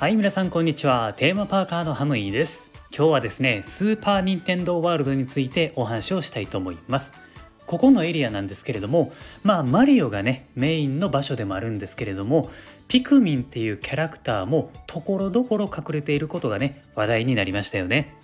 はい皆さんこんにちは。テーマパーカーのハムイです。今日はですねスーパーニンテンドーワールドについてお話をしたいと思います。ここのエリアなんですけれどもまあマリオがねメインの場所でもあるんですけれどもピクミンっていうキャラクターもところどころ隠れていることがね話題になりましたよね。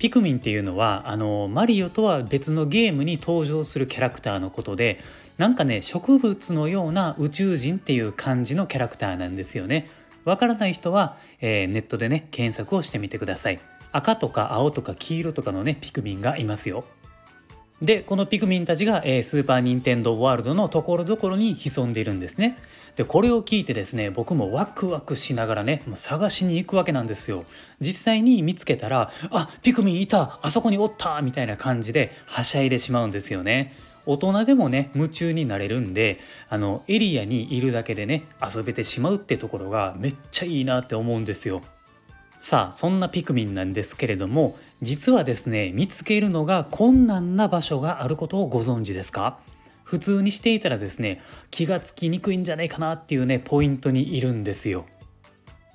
ピクミンっていうのはあのマリオとは別のゲームに登場するキャラクターのことでなんかね植物のような宇宙人っていう感じのキャラクターなんですよね。わからない人は、えー、ネットでね検索をしてみてください。赤とか青とか黄色とかのねピクミンがいますよ。でこのピクミンたちが、えー、スーパー・ニンテンドー・ワールドのところどころに潜んでいるんですね。でこれを聞いてですね僕もワクワクしながらねもう探しに行くわけなんですよ。実際に見つけたらあピクミンいたあそこにおったみたいな感じではしゃいでしまうんですよね。大人でもね夢中になれるんであのエリアにいるだけでね遊べてしまうってところがめっちゃいいなって思うんですよ。さあそんなピクミンなんですけれども実はですね見つけるのが困難な場所があることをご存知ですか？普通にしていたらですね気がつきにくいんじゃないかなっていうねポイントにいるんですよ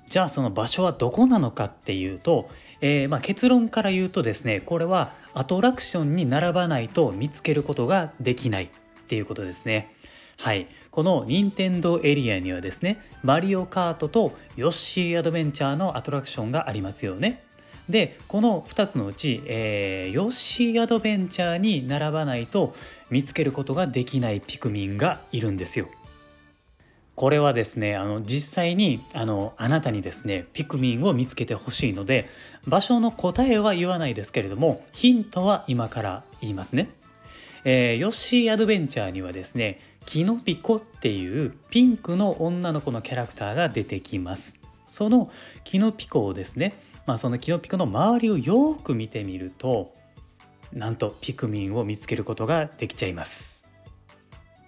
じゃあその場所はどこなのかっていうと、えー、まあ、結論から言うとですねこれはアトラクションに並ばないと見つけることができないっていうことですね。はい。この任天堂エリアにはですね、マリオカートとヨッシーアドベンチャーのアトラクションがありますよね。で、この2つのうち、えー、ヨッシーアドベンチャーに並ばないと見つけることができないピクミンがいるんですよ。これはですねあの実際にあのあなたにですねピクミンを見つけてほしいので場所の答えは言わないですけれどもヒントは今から言いますね。えー、ヨッシーアドベンチャーにはですねキノピコっていうピンクの女の子のキャラクターが出てきます。そのキノピコをですね、まあ、そのキノピコの周りをよく見てみるとなんとピクミンを見つけることができちゃいます。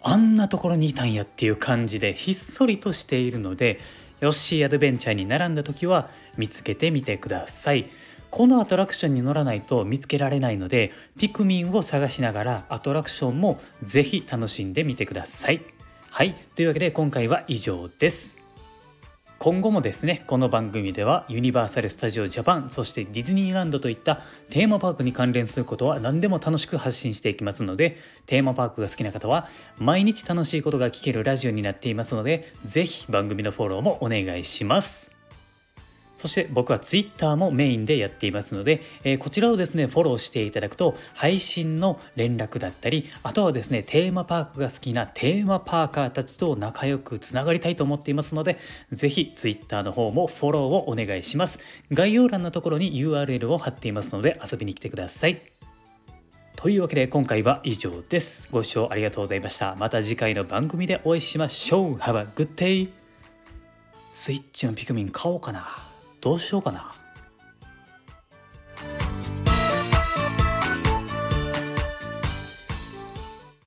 あんなところにいたんやっていう感じでひっそりとしているのでヨッシーアドベンチャーに並んだ時は見つけてみてください。このアトラクションに乗らないと見つけられないのでピクミンを探しながらアトラクションもぜひ楽しんでみてください。はい。というわけで今回は以上です。今後もですねこの番組ではユニバーサル・スタジオ・ジャパンそしてディズニーランドといったテーマパークに関連することは何でも楽しく発信していきますのでテーマパークが好きな方は毎日楽しいことが聞けるラジオになっていますので是非番組のフォローもお願いします。そして僕は Twitter もメインでやっていますので、えー、こちらをですね、フォローしていただくと、配信の連絡だったり、あとはですね、テーマパークが好きなテーマパーカーたちと仲良くつながりたいと思っていますので、ぜひ Twitter の方もフォローをお願いします。概要欄のところに URL を貼っていますので、遊びに来てください。というわけで今回は以上です。ご視聴ありがとうございました。また次回の番組でお会いしましょう。Have a good day! スイッチのピクミン買おうかな。どうしようかな。